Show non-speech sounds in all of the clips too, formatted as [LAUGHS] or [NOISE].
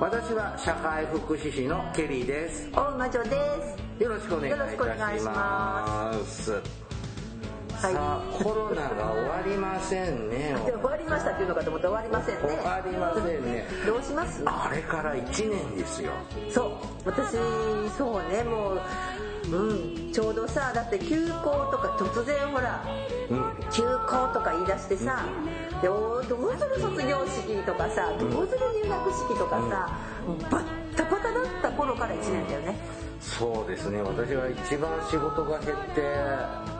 私は社会福祉士のケリーです。大魔女です。よろしくお願いいたしますはいさあコロナが終わりませんね。で [LAUGHS] 終わりましたっていうのかと思って終わりませんね。終わりませんね。どうします？あれから1年ですよ。そう。私そうねもううん。ちょうどさだって休校とか突然ほらうん。休校とか言い出してさ、でおーどうする卒業式とかさどうする入学式とかさ、もうバッタバタだった頃から1年だよね。そうですね。私は一番仕事が減ってあ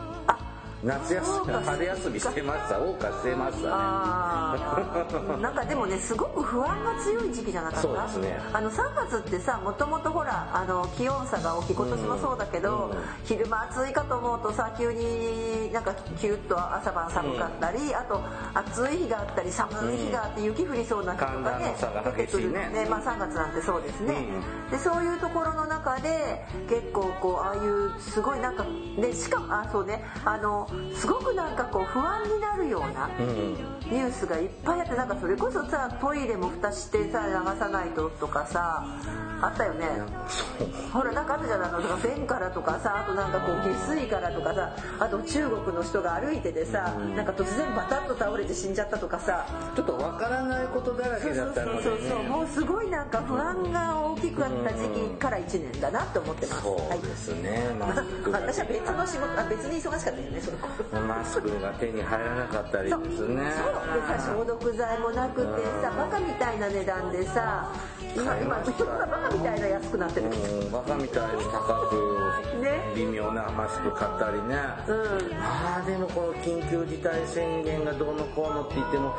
夏休み春休みしてました謳歌してましたね。なんかでもねすごく不安が強い時期じゃなかった？そうですね。あの3月ってさもともとほらあの気温差が大きい。今年もそうだけど、うん昼間暑いかと思うとさ急になんかキュッと朝晩寒かったり、あと暑い日があったり寒い日があって雪降りそうな日とかね出てくるね。ねまあ3月なんてそうですね、でそういうところの中で結構こうああいうすごいなんかでしかもあそうね。あのすごくなんかこう不安になるような、うん。ニュースがいっぱいあってなんかそれこそさトイレも蓋してさ流さないととかさあったよね。ほらなんかあったじゃないあのなんか便からとかさあとなんかこう下水からとかさあと中国の人が歩いててさなんか突然バタッと倒れて死んじゃったとかさちょっとわからないことだらけだったのでそうそうそうねもうすごいなんか不安が大きくあった時期から1年だなって思ってます。そうですね。マスクが私は別の仕事あ別に忙しかったよねその頃マスクが手に入らなかったりですね。そう。でさ消毒剤もなくてさバカみたいな値段でさ今今買いました。人がバカみたいな安くなってる。うんバカみたいに高くね。微妙なマスク買ったりね。うん。ああでもこの緊急事態宣言がどうのこうのって言っても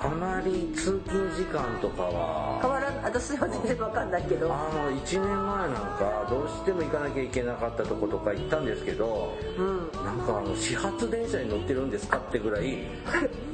あまり通勤時間とかは変わらん私は全然わかんないけど。あの1年前なんかどうしても行かなきゃいけなかったとことか行ったんですけどうん。なんかあの始発電車に乗ってるんですかってぐらい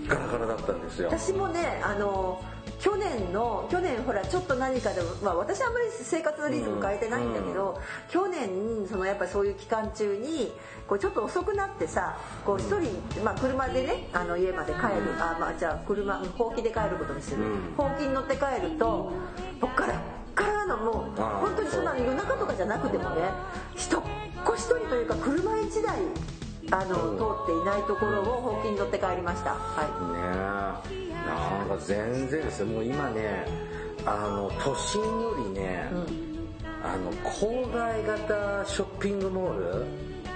ガラガラだったんですよ。私もねあの去年の去年ほらちょっと何かでも、まあ、私はあんまり生活のリズム変えてないんだけど、去年そのやっぱりそういう期間中にこうちょっと遅くなってさこう一人、まあ、車でねあの家まで帰る、あまあじゃあ車ほうきで帰ることにする、うん。ほうきに乗って帰ると僕からからのもう本当にそんなの夜中とかじゃなくてもね人っ子一人というか車一台あの、うん通っていないところをほうきに乗って帰りました。はい。ねえ。なんか全然ですよ。もう今ねあの都心よりね、あの郊外型ショッピングモール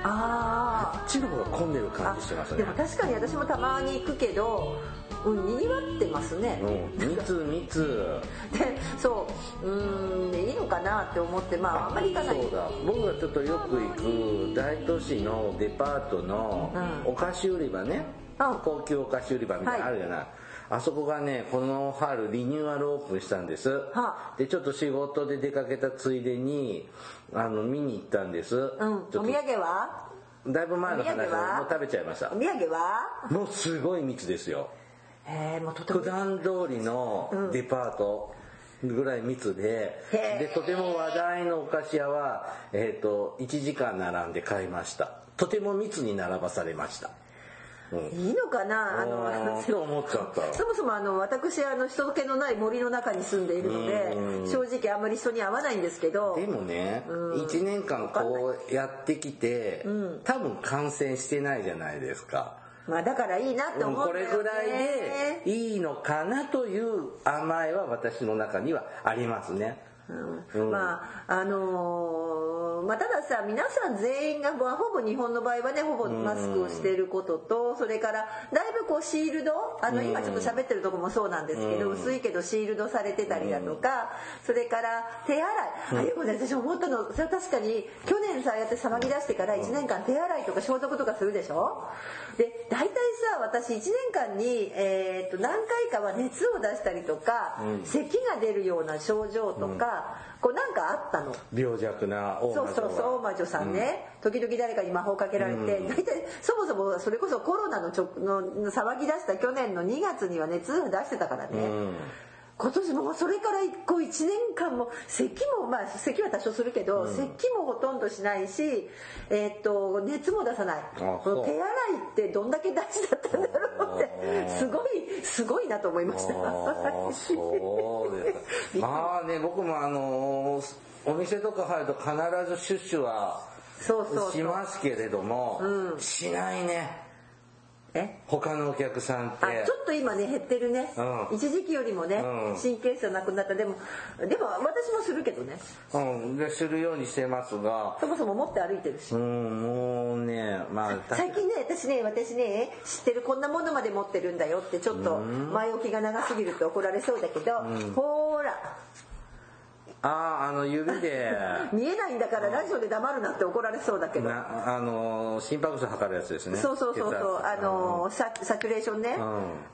ああっちの方が混んでるあ感じしてますね。でも確かに私もたまに行くけどうんにぎわってますね、うん密密。[LAUGHS] でそううーんでいいのかなって思ってまああんまり行かない。そうだ。僕がちょっとよく行く大都市のデパートのうん。お菓子売り場ね、うん。高級お菓子売り場みたいなのあるじゃな。い、あそこがねこの春リニューアルオープンしたんです、はでちょっと仕事で出かけたついでにあの見に行ったんです、うん。お土産は？だいぶ前の話もう食べちゃいました。お土産は？もうすごい密ですよえー、もうとても普段通りのデパートぐらい密で、へー。でとても話題のお菓子屋は、えー、と1時間並んで買いました。とても密に並ばされました、うん、いいのかな？ああののと思っちゃった。そもそもあの私あの人気のない森の中に住んでいるのでうん。正直あんまり人に会わないんですけど。でもね、うん。1年間こうやってきて、うん。多分感染してないじゃないですかまあだからいいなってうん思うねこれぐらいでいいのかなという甘えは私の中にはありますね。うん。まああのーまあ、たださ皆さん全員が、まあ、ほぼ日本の場合はねほぼマスクをしていることとそれからだいぶこうシールドあのうん。今ちょっと喋ってるとこもそうなんですけどうん。薄いけどシールドされてたりだとかそれから手洗い。あでもね私思ったのそれは確かに去年さああやって騒ぎ出してから1年間手洗いとか消毒とかするでしょ？で大体さ私1年間に、えー、と何回かは熱を出したりとか、うん。咳が出るような症状とか、こうなんかあったの。病弱な大魔女がそうそうそう大魔女さんね、時々誰かに魔法かけられて、大体そもそもそれこそコロナのちょの騒ぎ出した去年の2月には熱出してたからね、うん今年もそれからこう1年間も咳もまあ咳は多少するけど、咳もほとんどしないし、えーっと熱も出さない。あこの手洗いってどんだけ大事だったんだろうってすごいすごいなと思いました。[LAUGHS] まあね僕もあのお店とか入ると必ずシュッシュはそうそうそう。しますけれども、うん。しないね。え他のお客さんって。あちょっと今ね減ってるね、うん。一時期よりもね、うん。神経質なくなった。でもでも私もするけどね。うん。でするようにしてますが。そもそも持って歩いてるし、うんもうねまあ最近ね私ね私ね知ってるこんなものまで持ってるんだよってちょっと前置きが長すぎると怒られそうだけど、ほーらあああの指で。[LAUGHS] 見えないんだからラジオで黙るなって怒られそうだけど。なあの心拍数測るやつですね。そうそうそうそう。あのササチュレーションね、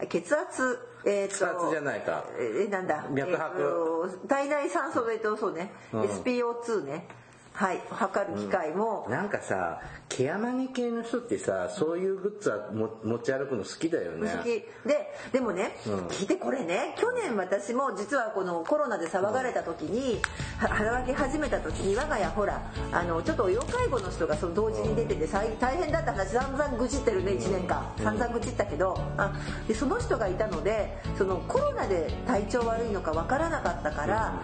血圧えー、と血圧じゃないか。えーなんだ？脈拍。えーと体内酸素えっとそうね、うん。SPO2 ねはい測る機械も、なんかさケアマネ系の人ってさそういうグッズはも持ち歩くの好きだよね。好き。ででもね、聞いてこれね。去年私も実はこのコロナで騒がれた時に、は働き始めた時に我が家ほらあのちょっと要介護の人がその同時に出てて大変だった話散々愚痴ってるね1年間。散々愚痴ったけどあでその人がいたのでそのコロナで体調悪いのかわからなかったから、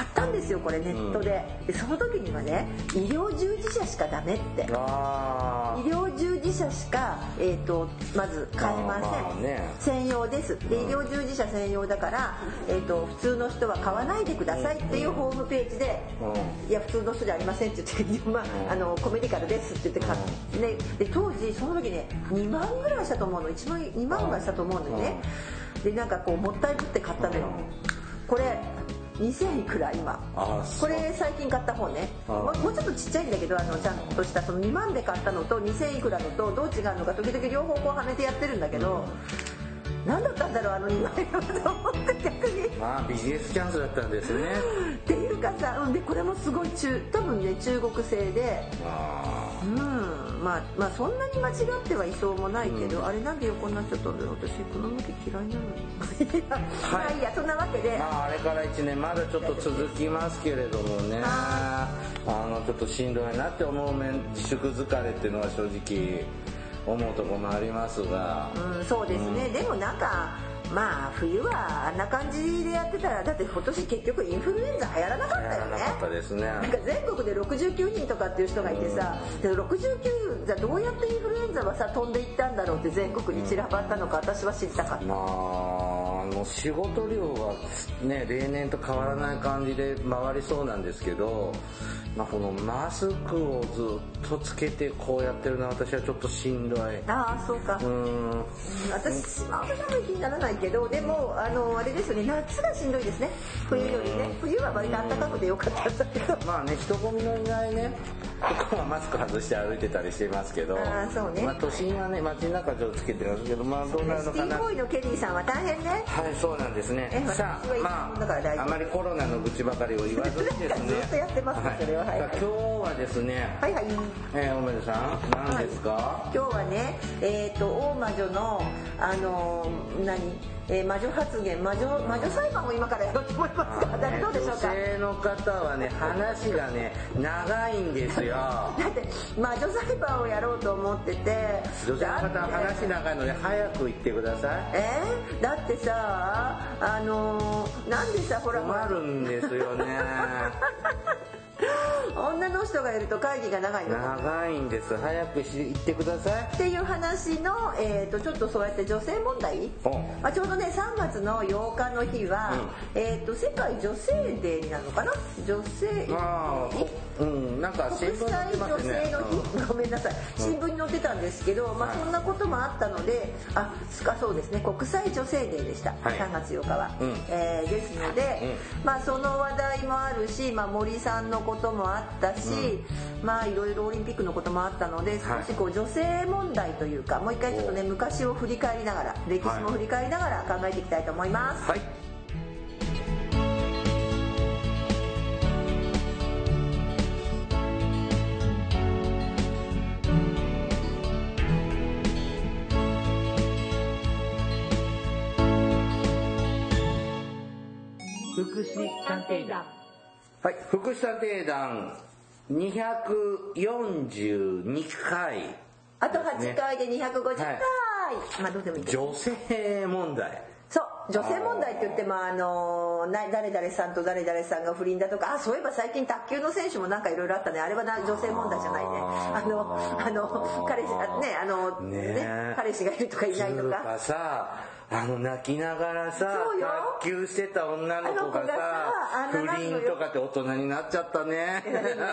買ったんですよこれネットで,、でその時にはね医療従事者しかダメって。あ医療従事者しか、えー、とまず買えません、ね。専用です。で医療従事者専用だから、えー、と普通の人は買わないでくださいっていうホームページで、ういや普通の人じゃありませんって言って、[LAUGHS] まあ、あのコメディカルですって言って買って、ね、で当時その時ね2万ぐらいしたと思うの。1万2万ぐらいしたと思うのよね。でなんかこうもったいぶって買ったのよ。これ2000いくら今。これ最近買った方ね。あもうちょっとちっちゃいんだけどあのちゃんとしたその2万で買ったのと2000いくらのとどう違うのか時々両方こうはめてやってるんだけど、何だったんだろうあの2万円はと思って逆に。まあビジネスチャンスだったんですね。っていうかさ、うん、でこれもすごい中多分ね中国製で。あうんまあまあそんなに間違ってはいそうもないけど、あれなんで横になっちゃったんだろう私この向き嫌いなのに。まあいいやそんなわけで、ーまああれから1年まだちょっと続きますけれどもね。あのちょっとしんどいなって思う面自粛疲れっていうのは正直思うところもありますが。うん、そうですね、でもなんかまあ冬はあんな感じでやってたらだって今年結局インフルエンザ流行らなかったよね。なかったですね。なんか全国で69人とかっていう人がいてさ、で69じゃあどうやってインフルエンザはさ飛んでいったんだろうって全国に散らばったのか私は知りたかった、まあ、あの仕事量はね例年と変わらない感じで回りそうなんですけど、まあ、このマスクをずっとつけてこうやってるのは私はちょっとしんどい。ああそうか、うーん私まあ私はあんまり気にならないけどでもあのあれですよね夏がしんどいですね。冬よりね。冬は割と暖かくてよかったんだけど。まあね人混みのいないね。ここはマスク外して歩いてたりしてますけど。あーそうね。まあ、都心はね街の中ちょっとつけてますけどまあどうなるシのかな。ティボーイのケリーさんは大変ね。はいそうなんですね。えさあまああまりコロナの愚痴ばかりを言わずにですね。ずっとやってますねそれは。はい。今日はですね、はいはい。えー、おめでさん何ですか、今日はねえっ、と大魔女のあのー何、えー魔女発言魔女魔女裁判を今からやろうと思いますが誰どうでしょうか？女性の方はね話がね長いんですよ。だって魔女裁判をやろうと思ってて女性の方は話長いので早く言ってください。えー？だってさあのーなんでさほら困るんですよね [LAUGHS] 女の人がいると会議が長いの。長いんです。早くし言ってください。っていう話の、えー、とちょっとそうやって女性問題、お。まあ、ちょうどね3月の8日の日は、えー、と世界女性デーになるのかな？女性まあうんなんか新聞国際載ってますね。女性の日、ごめんなさい。新聞に載ってたんですけど、まあ、はい。そんなこともあったのであすかそうですね。国際女性デーでした、はい。3月8日は、うん。えーですので、まあ、その話題もあるし、まあ、森さんのこともあったし、うん、まあいろいろオリンピックのこともあったので少しこう女性問題というかもう一回ちょっとね昔を振り返りながら歴史も振り返りながら考えていきたいと思います。はい。福祉探偵団。はい、福祉探偵団242回あと8回で250回、はい。まあどうでもいいです。女性問題。そう女性問題って言ってもあのな誰々さんと誰々さんが不倫だとかあそういえば最近卓球の選手もなんかいろいろあったね。あれはな女性問題じゃないね。あのあの彼氏あねあのね。ね彼氏がいるとかいないとか。かさあの泣きながらさ卓球してた女の子がさ不倫とかって大人になっちゃったね。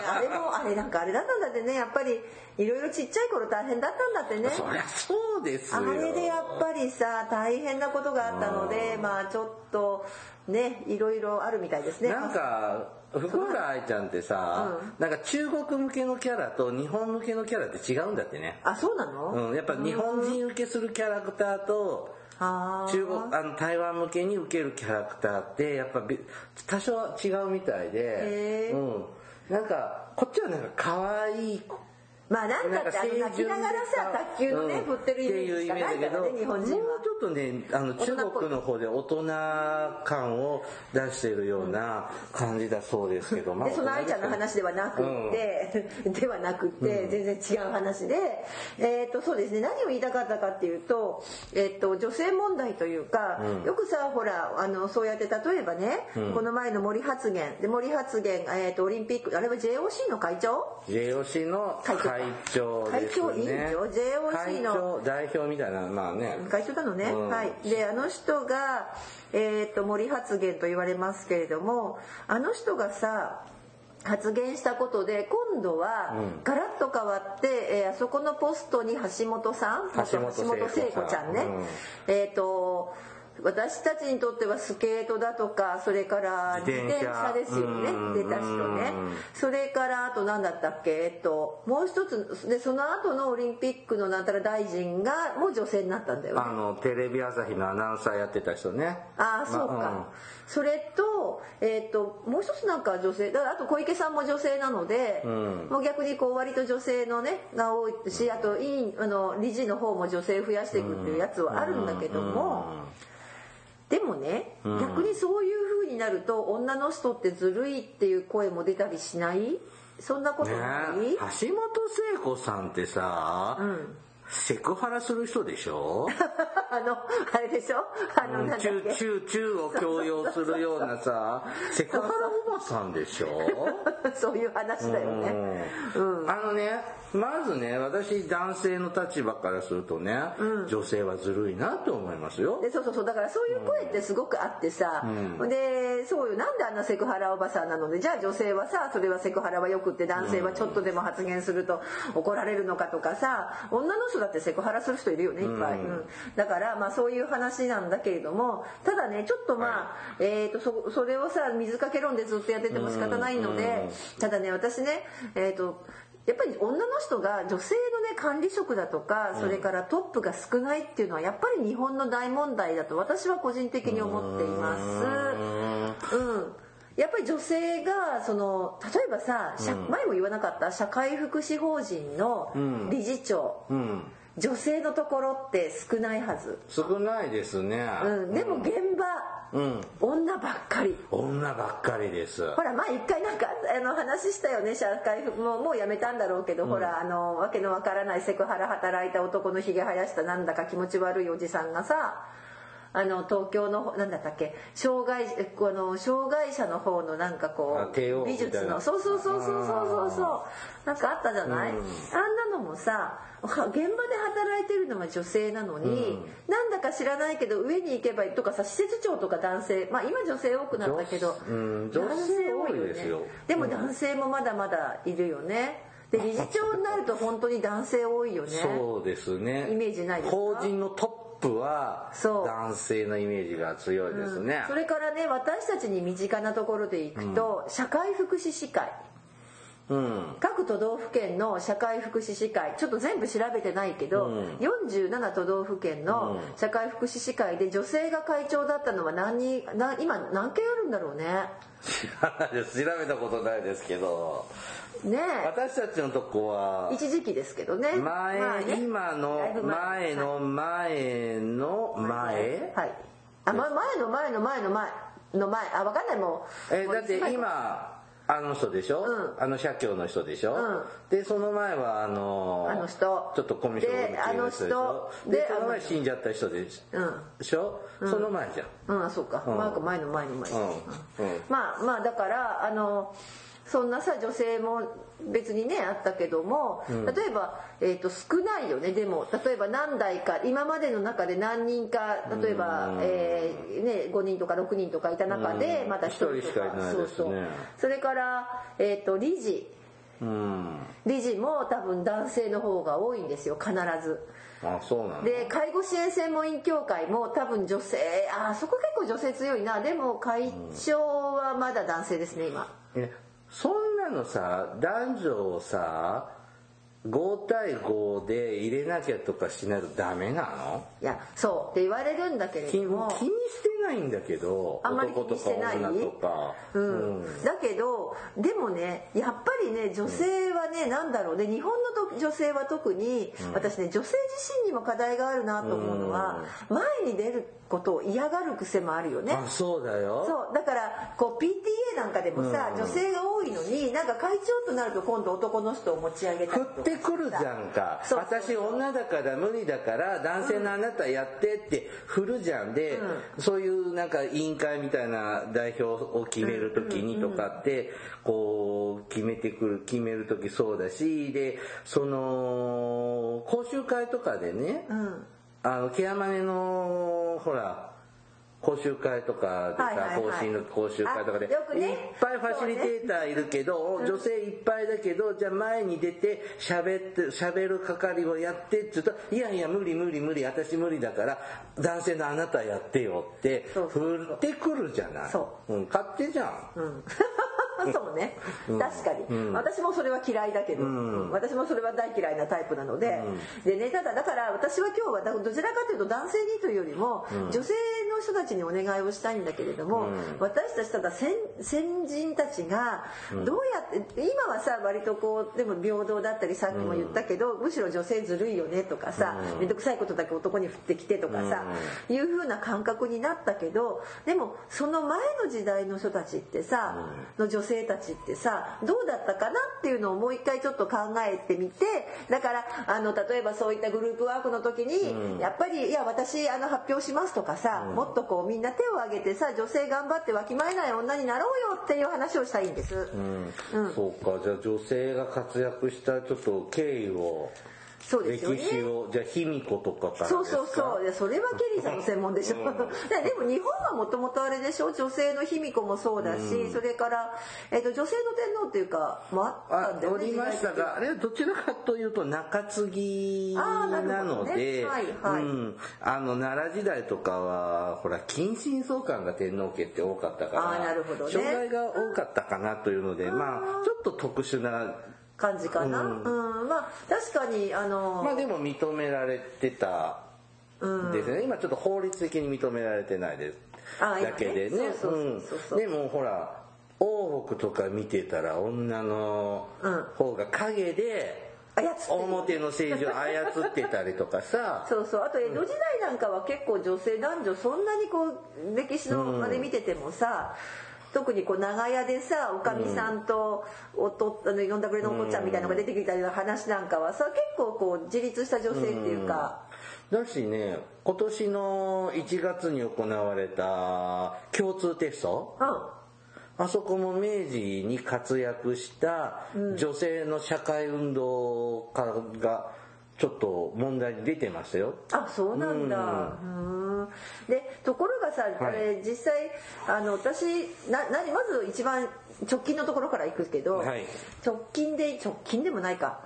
あれもあれなんかあれだったんだってね。やっぱりいろいろちっちゃい頃大変だったんだってね。そりゃそうですよ。あれでやっぱりさ大変なことがあったのでまあちょっとねいろいろあるみたいですね。なんか福原愛ちゃんってさ、なんか中国向けのキャラと日本向けのキャラって違うんだってね。あそうなの、うん、やっぱ日本人受けするキャラクターと中国あの台湾向けに受けるキャラクターってやっぱび多少は違うみたいでうん、なんかこっちはなんか可愛いまあなんだってあの泣きながらさ卓球のね、振ってるイメージしかないからね日本人は。もうちょっとねあの中国の方で大人感を出しているような感じだそうですけど、まあでその愛ちゃんの話ではなくって、[LAUGHS] ではなくって全然違う話で、えっ、とそうですね何を言いたかったかっていうと,、えっと女性問題というか、よくさほらあのそうやって例えばね、この前の森発言。で森発言、えっとオリンピックあれは JOC の会長？JOC の会長ですね。会長いいんだよ JOC 会の。長代表みたいなまあね。会長なのね、うん。はい。であの人が、えー、と森発言と言われますけれどもあの人がさ発言したことで今度はガラッと変わって、えーあそこのポストに橋本さん橋本聖子ちゃんね、うん。えっ、と私たちにとってはスケートだとかそれから自自転車ですよね。うん。出た人ね。それからあと何だったっけ？えっともう一つでその後のオリンピックのなんたら大臣がもう女性になったんだよね。あのテレビ朝日のアナウンサーやってた人ね。ああそうか、まあそれと,、えー、ともう一つなんか女性だからあと小池さんも女性なので、ん。もう逆にこう割と女性のねが多いしあと委員あの理事の方も女性増やしていくっていうやつはあるんだけども、でもね、逆にそういう風になると女の人ってずるいっていう声も出たりしない？そんなことねない、橋本聖子さんってさ、セクハラする人でしょ？[LAUGHS] あのあれでしょ？あのなん中中中を強要するようなさセクハラおばさんでしょ？[LAUGHS] そういう話だよね。うん。あのねまずね私男性の立場からするとね、女性はずるいなと思いますよ。でそうそうそう。だからそういう声ってすごくあってさ、でそうよ。なんであんなセクハラおばさんなの？でじゃあ女性はさそれはセクハラはよくって男性はちょっとでも発言すると怒られるのかとかさ女の人だってセクハラする人いるよねいっぱい、うん。だからまあそういう話なんだけれどもただねちょっとまあ、えー、とそそれをさ水かけ論でずっとやってても仕方ないので、ただね私ねえっ、とやっぱり女の人が女性のね管理職だとかそれからトップが少ないっていうのはやっぱり日本の大問題だと私は個人的に思っています。うんやっぱり女性がその例えばさ、社前も言わなかった社会福祉法人の理事長、うん。女性のところって少ないはず、少ないですね、うん、でも現場、うん。女ばっかり。女ばっかりです。ほら前一回なんかあの話したよね。社会福もうもうやめたんだろうけど、ほらあのわけのわからないセクハラ働いた男のひげ生やしたなんだか気持ち悪いおじさんがさあの東京のなんだったっけ？障害えこの障害者の方のなんかこう美術の。そうそうそうそうそうそうそう。なんかあったじゃない、うん。あんなのもさは現場で働いてるのが女性なのに、なんだか知らないけど上に行けばとかさ施設長とか男性まあ今女性多くなったけど、女うん。女性多いですよ。でも男性もまだまだいるよね。で理事長になると本当に男性多いよね。そうですね。イメージないですか？法人のトップはそう。男性のイメージが強いですね、それからね私たちに身近なところで行くと、社会福祉士会。うん。各都道府県の社会福祉士会。ちょっと全部調べてないけど、47都道府県の社会福祉士会で女性が会長だったのは何人な今何件あるんだろうね。[LAUGHS] 調べたことないですけどね私たちのとこはえ一時期ですけどね。前、まあね。今の前。の前の前？はい。あ、ま、前の前の前の前の前。あ分かんない。もうえだって今あの人でしょ、うん。あの社協の人でしょ、うん。でその前はあのあの人。ちょっとコミュ障のあの人。ででその前死んじゃった人でしうん。しょ、その前じゃん。うんあそうか、うん。マーク前の前の前、うん。うん。まあまあだからあのそんなさ女性も別にねあったけども、例えば、えー、と少ないよねでも。例えば何代か今までの中で何人か例えば、えーね、5人とか6人とかいた中でうん。また1人一人しとかかいないですね。そうそう。それから、えー、と理事。うん。理事も多分男性の方が多いんですよ必ず。あそうなの？で介護支援専門員協会も多分女性あそこ結構女性強いな。でも会長はまだ男性ですね今。えそんなのさ男女をさ5対5で入れなきゃとかしないとダメなの？いやそうって言われるんだけれども。にしてないんだけどあんまり気にしてない？女とか。うん、だけどでもねやっぱりね女性はね、なんだろうね日本のと女性は特に、私ね女性自身にも課題があるなと思うのは、前に出ることを嫌がる癖もあるよね。あそうだよ。そう。だからこう PTA なんかでもさ、うん。女性が多いのになんか会長となると今度男の人を持ち上げた振りとかってくるじゃんか。私女だから無理だから男性のあなたやってって振るじゃん。で、そういうなんか委員会みたいな代表を決める時にとかってこう決めてくる決める時そうだしでその講習会とかでね、うん。あのケアマネのほら講習会とかでさ、はいはいはい。更新の講習会とかで、あよくね。いっぱいファシリテーターいるけど、女性いっぱいだけどじゃあ前に出て喋って喋る係をやってって言うといやいや無理無理無理私無理だから男性のあなたやってよって振ってくるじゃない。そうん、勝手じゃん、うんそうね。確かに、私もそれは嫌いだけど、うん。私もそれは大嫌いなタイプなので、でねただだから私は今日はだどちらかというと男性にというよりも、女性の人たちにお願いをしたいんだけれども、私たちただ先先人たちがどうやって、今はさ割とこうでも平等だったりさっきも言ったけど、むしろ女性ずるいよねとかさ面倒、くさいことだけ男に振ってきてとかさ、いう風な感覚になったけどでもその前の時代の人たちってさ、の女性たちってさどうだったかなっていうのをもう一回ちょっと考えてみてだからあの例えばそういったグループワークの時に、やっぱり「いや私あの発表します」とかさ、もっとこうみんな手を挙げてさ女性頑張ってわきまえない女になろうよっていう話をしたいんです。うん。そうか。じゃあ女性が活躍したちょっと経緯をそうですよ。ね歴史をじゃあ卑弥呼とかからそうそうそう。いやそれはケリーさんの専門でしょ、[LAUGHS] ででも日本はもともとあれでしょ？女性の卑弥呼もそうだし、それから、えっと女性の天皇っていうかもあったあんだよねおりましたがあれはどちらかというと中継ぎあーなので、はいはい。うん、あの奈良時代とかはほら近親相関が天皇家って多かったからあーなるほどね障害が多かったかなというのでまあちょっと特殊な感じかな、うん。まあ確かにあの、まあでも認められてたですね、今ちょっと法律的に認められてないです。だけでね。でもほら大奥とか見てたら女のうん。方が影で表の政治を操ってたりとかさ。[LAUGHS] そうそう。あと江戸時代なんかは結構女性男女そんなにこう歴史のあれ見ててもさ、特にこう長屋でさおかみさんとおとあの呼んだくれのお父ちゃんみたいなのが出てきたりの話なんかはさ結構こう自立した女性っていうか、だしね今年の1月に行われた共通テスト？うん。あそこも明治に活躍した女性の社会運動家がちょっと問題に出てましたよ。あそうなんだ。うん。でところがさ、あれ実際あの私な何まず一番直近のところから行くけど、はい。直近で直近でもないか、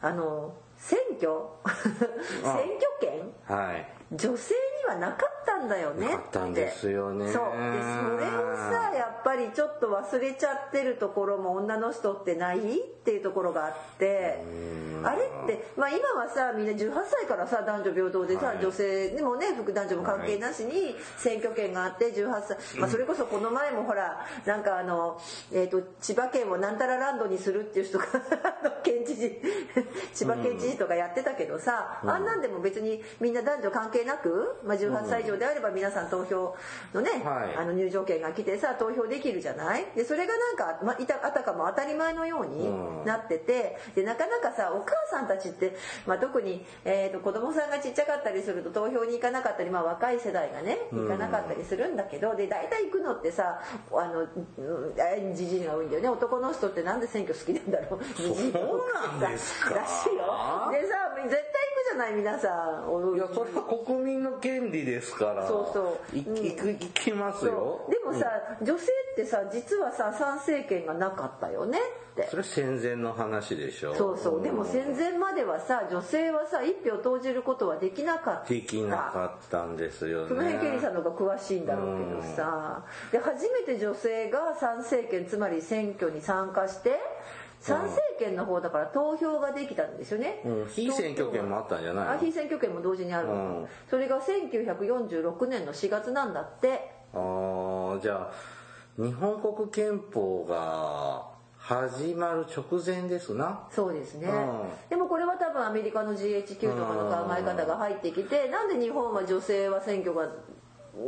あの選挙？[LAUGHS] 選挙権？はい。女性にはなかったんだよねったんですよね。そう。でそれをさやっぱりちょっと忘れちゃってるところも女の人ってないっていうところがあって。あれってまあ今はさみんな18歳からさ男女平等でさ、はい。女性でもね副男女も関係なしに選挙権があって18歳、まあ、それこそこの前もほらなんかあの、えー、と千葉県をなんたらランドにするっていう人が [LAUGHS] 県知事 [LAUGHS] 千葉県知事とかやってたけどさ、あんなんでも別にみんな男女関係なく、まあ、18歳以上でああれば皆さん投票のね、はい。あの入場券が来てさ投票できるじゃない？でそれがなんか、まあ、いたあたかも当たり前のようになってて、でなかなかさお母さんたちって、まあ、特に、えー、と子供さんがちっちゃかったりすると投票に行かなかったり、まあ、若い世代がね行かなかったりするんだけど、で大体行くのってさあのじじいが多いんだよね。男の人ってなんで選挙好きなんだろう？そうなんですか？らしいよ。でさ絶対行くじゃない皆さん。いやそれは国民の権利ですから。そうそう。いうん。行く行きますよ。でもさ、女性ってさ実はさ参政権がなかったよねって。それ戦前の話でしょ。そうそう。でもん戦前まではさ女性はさ一票投じることはできなかった。できなかったんですよね。その辺ケリーさんの方が詳しいんだろうけどさ。で初めて女性が参政権つまり選挙に参加して参政権の方だから投票ができたんですよね、うん非選挙権もあったんじゃないの？あ非選挙権も同時にあるの、うん。それが1946年の4月なんだって。あーじゃあ日本国憲法が始まる直前ですな。そうですね、うん。でもこれは多分アメリカの GHQ とかの考え方が入ってきて、なんで日本は女性は選挙が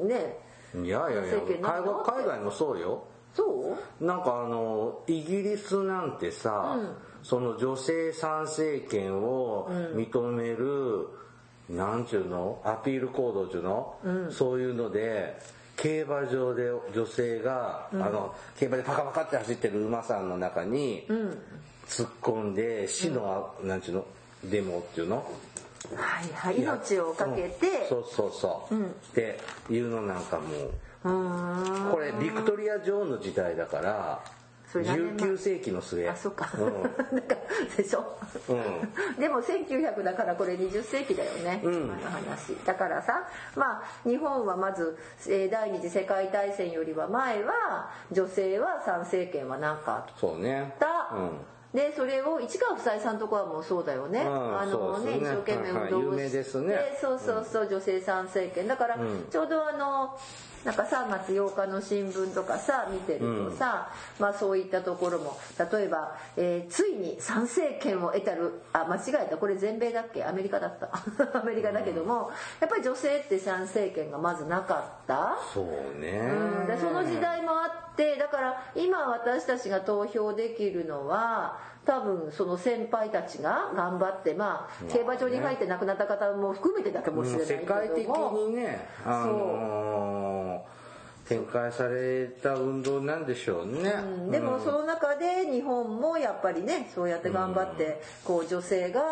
ねいやいやいや海外もそうよそう？なんかあのイギリスなんてさ、その女性参政権を認める、なんちゅうの？アピール行動ちゅうの、そういうので競馬場で女性が、あの競馬でパカパカって走ってる馬さんの中に突っ込んで死の、なんちゅうの？デモっていうの？はいはい。命をかけて。そう。そうそう、っていうのなんかもうこれビクトリア女王の時代だからそれ何年前19世紀の末。あそっか、う [LAUGHS] なんかでしょ、う [LAUGHS] でも1900だからこれ20世紀だよね、うん。今の話。だからさまあ日本はまず、えー第二次世界大戦よりは前は女性は参政権はなかっそうね。た、うん。でそれを市川房枝さんとこはもうそうだよね、うんあのね。ね一生懸命運動をはいはいね。そうそうそう女性参政権。だから、ん。ちょうどあのなんか3月8日の新聞とかさ見てるとさ、まあそういったところも例えば、えーついに参政権を得たるあ間違えた。これ全米だっけ？アメリカだった。[LAUGHS] アメリカだけどもやっぱり女性って参政権がまずなかった。そうね、うん、でその時代もあってだから今私たちが投票できるのは多分その先輩たちが頑張ってまあ競馬場に入って亡くなった方も含めてだかもしれないけ世ども界的にねあのー展開された運動なんでしょうね、うん。でもその中で日本もやっぱりねそうやって頑張ってこう女性が、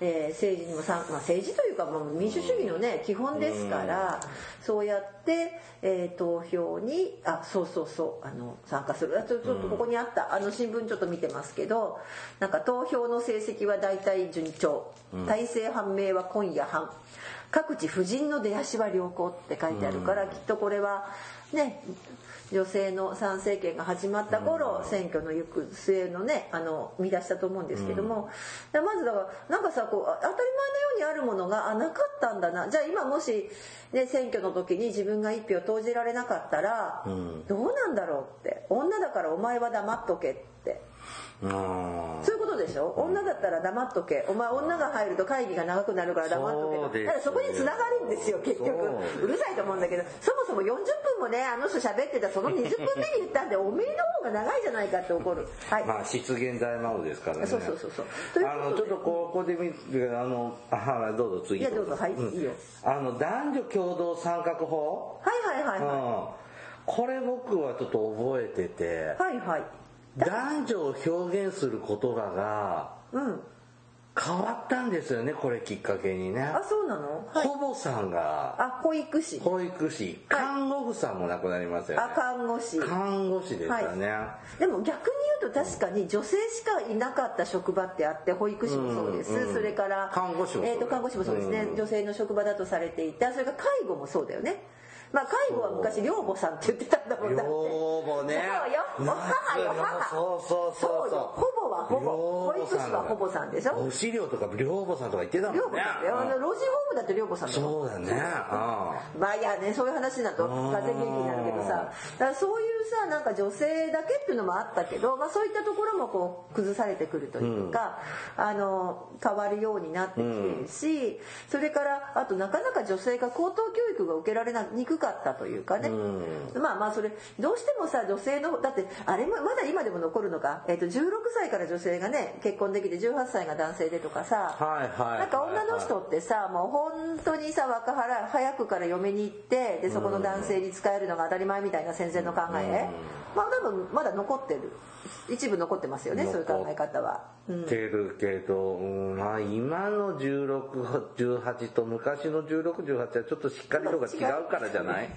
えー政治にも参、まあ、政治というかもう民主主義のね基本ですからそうやって、えー投票にあそうそうそうあの参加する。あちょちょっとここにあったあの新聞ちょっと見てますけどなんか投票の成績は大体順調。大勢判明は今夜半各地婦人の出足は良好って書いてあるから、きっとこれはね女性の参政権が始まった頃、選挙の行く末のねあの見出したと思うんですけども、だからまずだからなんかさこうあ当たり前のようにあるものがあなかったんだな。じゃあ今もし、ね、選挙の時に自分が一票投じられなかったら、どうなんだろうって。女だからお前は黙っとけって。うんそういうことでしょ？女だったら黙っとけ。お前女が入ると会議が長くなるから黙っとけそうですよだからそこに繋がるんですよ結局。そうるさいと思うんだけどそもそも40分もねあの人喋ってたその20分目に言ったんで [LAUGHS] おめえの方が長いじゃないかって怒る。はい、まあ失言大魔王ですからね。そうそうそうそう。というあのちょっとここで見てあのあはいどうぞ次。いやどうぞ。はいん。いいよ。あの男女共同参画法？はいはいはいはい。うん。これ僕はちょっと覚えてて。はいはい男女を表現する言葉がうん。変わったんですよねこれきっかけにね。あそうなの？はい。ほぼさんが。あ保育士。保育士。看護婦さんも亡くなりますよね。あ看護師。看護師でしたね、でも逆に言うと確かに女性しかいなかった職場ってあって保育士もそうです、うんうんそれから看護師もそうえーと看護師もそうですね、うん。女性の職場だとされていた。それから介護もそうだよねまあ介護は昔寮母さんって言ってたんだもんだって。養母ね。そうよ。お母よ母。そうそうそうそう。よ。ほぼはほぼ保育士はほぼさんでしょ？お資料とか寮母さんとか言ってたもんね。寮母さんだ老人ホームだって寮母さんだよ。そうだね。まあいやねそういう話だとがぜ元気になるけどさ。だからそういうさなんか女性だけっていうのもあったけど、まあ、そういったところもこう崩されてくるというか、うん、あの変わるようになってきてるし、うん、それからあとなかなか女性が高等教育が受けられにくかったというかね、うん、まあまあそれどうしてもさ女性のだってあれもまだ今でも残るのか、えー、と16歳から女性がね結婚できて18歳が男性でとかさ、はいはい、なんか女の人ってさもう本当にさ若原早くから嫁に行ってでそこの男性に使えるのが当たり前みたいな戦前の考え、まあ多分まだ残ってる。一部残ってますよねそういう考え方は。てるけど、うん、まあ今の1618と昔の1618はちょっとしっかりとが違う。からじゃない、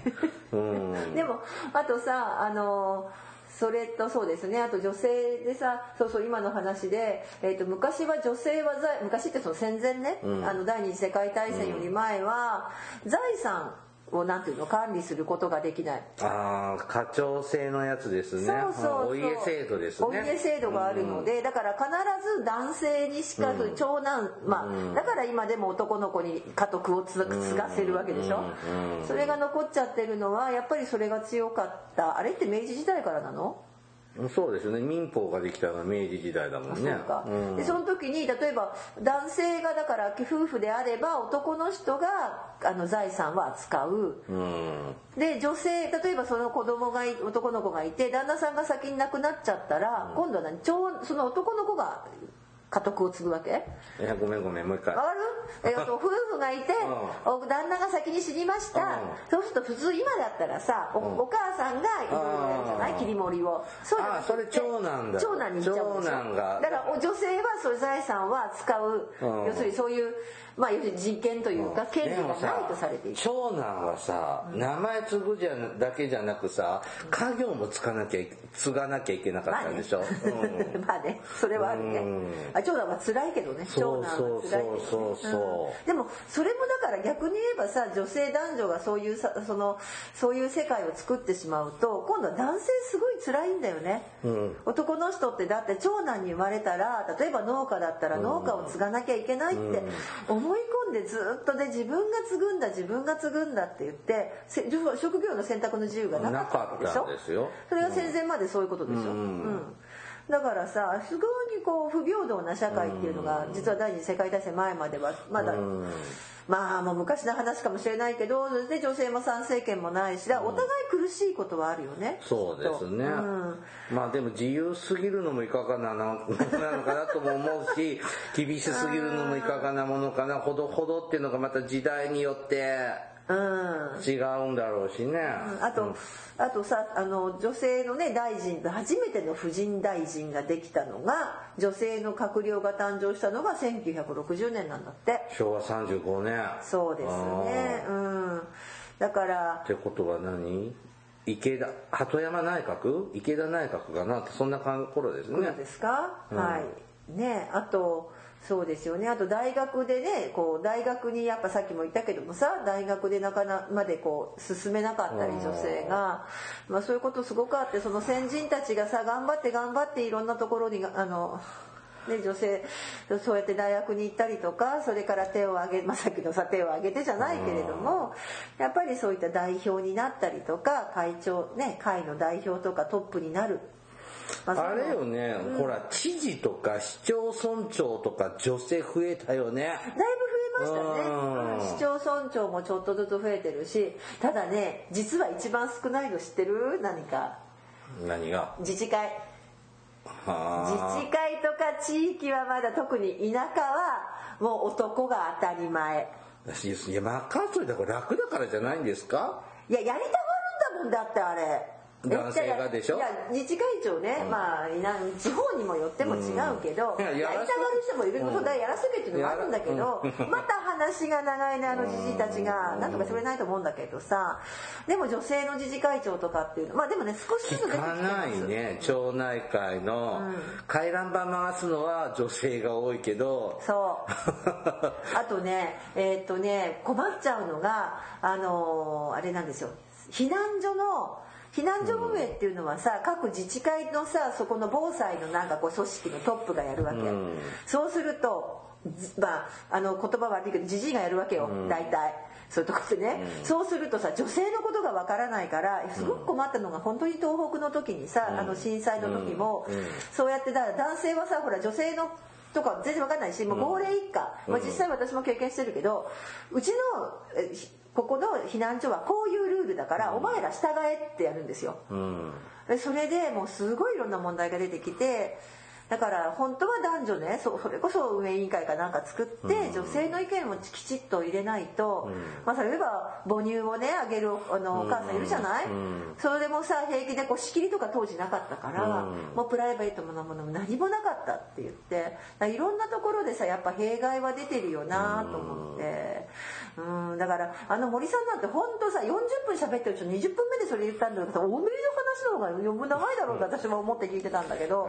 うん、[LAUGHS] でもあとさあのそれとそうですね。あと女性でさそうそう今の話で、えーと、昔は女性は昔ってその戦前ね、うん、あの第二次世界大戦より前は、財産をなんていうの管理することができない。ああ課長制のやつですね。そうそうお家制度ですね。お家制度があるので、うん、だから必ず男性にしか、うん、長男まあ、うん、だから今でも男の子に家督を継がせるわけでしょ、それが残っちゃってるのはやっぱりそれが強かった。あれって明治時代からなの？そうですね。民法ができたのは明治時代だもんね。そうん、でその時に例えば男性がだから夫婦であれば男の人があの財産は扱う、うん、で女性例えばその子供が男の子がいて旦那さんが先に亡くなっちゃったら、うん、今度は何？その男の子が家督を継ぐわけ？いやごめんごめんもう一回。わかる？[LAUGHS] えっと夫婦がいて、うん、旦那が先に死にました、うん、そうすると普通今だったらさおうん、お母さんがいろいろやるじゃない？切り盛りを。そうあそれ長男だ。長男に行っちゃうんでしょ？長男が。だから女性はそういう財産は使う、要するにそういうまあ要するに人権というか権利がないとされている。長男はさ名前継ぐじゃだけじゃなくさ家業もつかなきゃ継がなきゃいけなかったんでしょ？まあね。[LAUGHS] それはあるね。あ長男は辛いけどね長男は辛いけど、ね、そうそうそう。でもそれもだから逆に言えばさ女性男女がそういうさそのそういう世界を作ってしまうと今度は男性すごい辛いんだよね、うん、男の人ってだって長男に生まれたら例えば農家だったら農家を継がなきゃいけないって思い込んでずっとで自分が継ぐんだ自分が継ぐんだって言って職業の選択の自由がなかったでしょ。それが戦前までそういうことでしょ、うん、うんだからさすごいこう不平等な社会っていうのが実は第二次世界大戦前まではまだまあもう昔の話かもしれないけどで女性も参政権もないしお互い苦しいことはあるよね、そうですね、うん、まあでも自由すぎるのもいかがななのかなとも思うし [LAUGHS] 厳しすぎるのもいかがなものかなほどほどっていうのがまた時代によって違うんだろうしね、うん、あと、うん、あとさあの女性のね大臣初めての婦人大臣ができたのが女性の閣僚が誕生したのが1960年なんだって。昭和35年。そうですね。うん。だからってことは何？池田鳩山内閣？池田内閣かな？そんな頃ですね。ですか、うん、はい。ねあとそうですよね。あと大学でねこう大学にやっぱさっきも言ったけどもさ大学でなかなまでこう進めなかったり女性が、まあ、そういうことすごくあってその先人たちがさ頑張って頑張っていろんなところにあのね、女性そうやって大学に行ったりとかそれから手を挙げ、まあ、さっきのさ手を挙げてじゃないけれどもやっぱりそういった代表になったりとか会長ね会の代表とかトップになるまあ、あれよね、うん、ほら知事とか市町村長とか女性増えたよね。だいぶ増えましたね、うん、市町村長もちょっとずつ増えてるしただね実は一番少ないの知ってる？何か。何が？自治会。自治会とか地域はまだ特に田舎はもう男が当たり前。いや任せといた方が楽だからじゃないんですか？いややりたがるんだもんだってあれ男性がでしょ？いや自治会長ね、うん、まあ地方にもよっても違うけど、うん、やりたがる人もいる、うん、そうだやらせべっていうのもあるんだけどまた話が長いねあのじじいたちがなんとかしてくれないと思うんだけどさでも女性の自治会長とかっていうのまあでもね少しずつ出てきてないね町内会の。回覧板回すのは女性が多いけど。そう。[LAUGHS] あとねえー、っとね困っちゃうのがあのー、あれなんですよ。避難所の避難所運営っていうのはさ各自治会のさそこの防災のなんかこう組織のトップがやるわけ、うん。そうするとずまああの言葉悪いけどじじいがやるわけよ、大体。そういうとこってね、そうするとさ女性のことがわからないからすごく困ったのが本当に東北の時にさ、あの震災の時も、そうやってだから男性はさほら女性のとか全然わかんないしもう高齢一家、まあ、実際私も経験してるけどうちの避難所はこういうルールだから、お前ら従えってやるんですよ。うんでそれでもうすごいいろんな問題が出てきてだから本当は男女ねそそれこそ運営委員会かなんか作って、女性の意見もきちっと入れないと、まあ例えば母乳をねあげるあのお母さんいるじゃない、それでもさ平気でこう仕切りとか当時なかったから、もうプライベートなものも何もなかったって言っていろんなところでさやっぱ弊害は出てるよなと思って。うん。だからあの森さんなんて本当さ40分喋ってるうち20分目でそれ言ったんだけどおめえの話の方が余分長いだろうって私も思って聞いてたんだけど、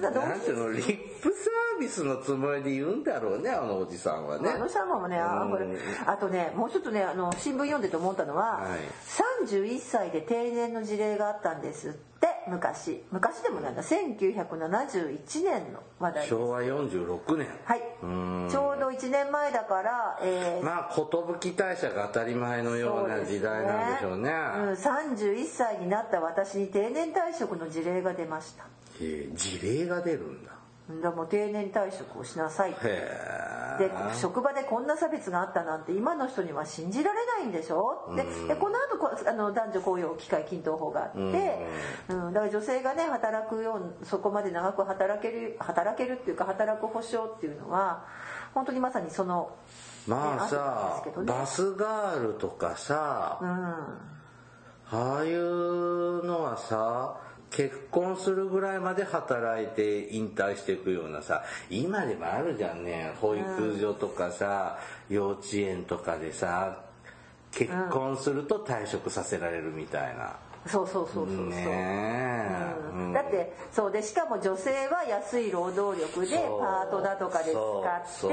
だからなんていうのリップサービスのつもりで言うんだろうねあのおじさんはね。あのさんもね、あこれうん。あとねもうちょっとねあの新聞読んでて思ったのは、はい。31歳で定年の事例があったんですって昔。昔でもなんだ1971年の話題昭和46年。はい。うん。ちょうど1年前だから、えー。まあ寿大社が当たり前のような時代なんでしょうね。うん、31歳になった私に定年退職の事例が出ましたへえ事例が出るんだ。うんだからもう定年退職をしなさいで職場でこんな差別があったなんて今の人には信じられないんでしょ？ででこの後こあの男女雇用機会均等法があって、うん、だから女性がね働くようそこまで長く働ける働けるっていうか働く保障っていうのは本当にまさにそのまあねさあね。バスガールとかさ、うん。ああいうのはさ結婚するぐらいまで働いて引退していくようなさ今でもあるじゃんね。保育所とかさ、幼稚園とかでさ結婚すると退職させられるみたいな、そうそうそうそうそう、ね。え、うん。うん。だってそうでしかも女性は安い労働力でパートだとかで使っ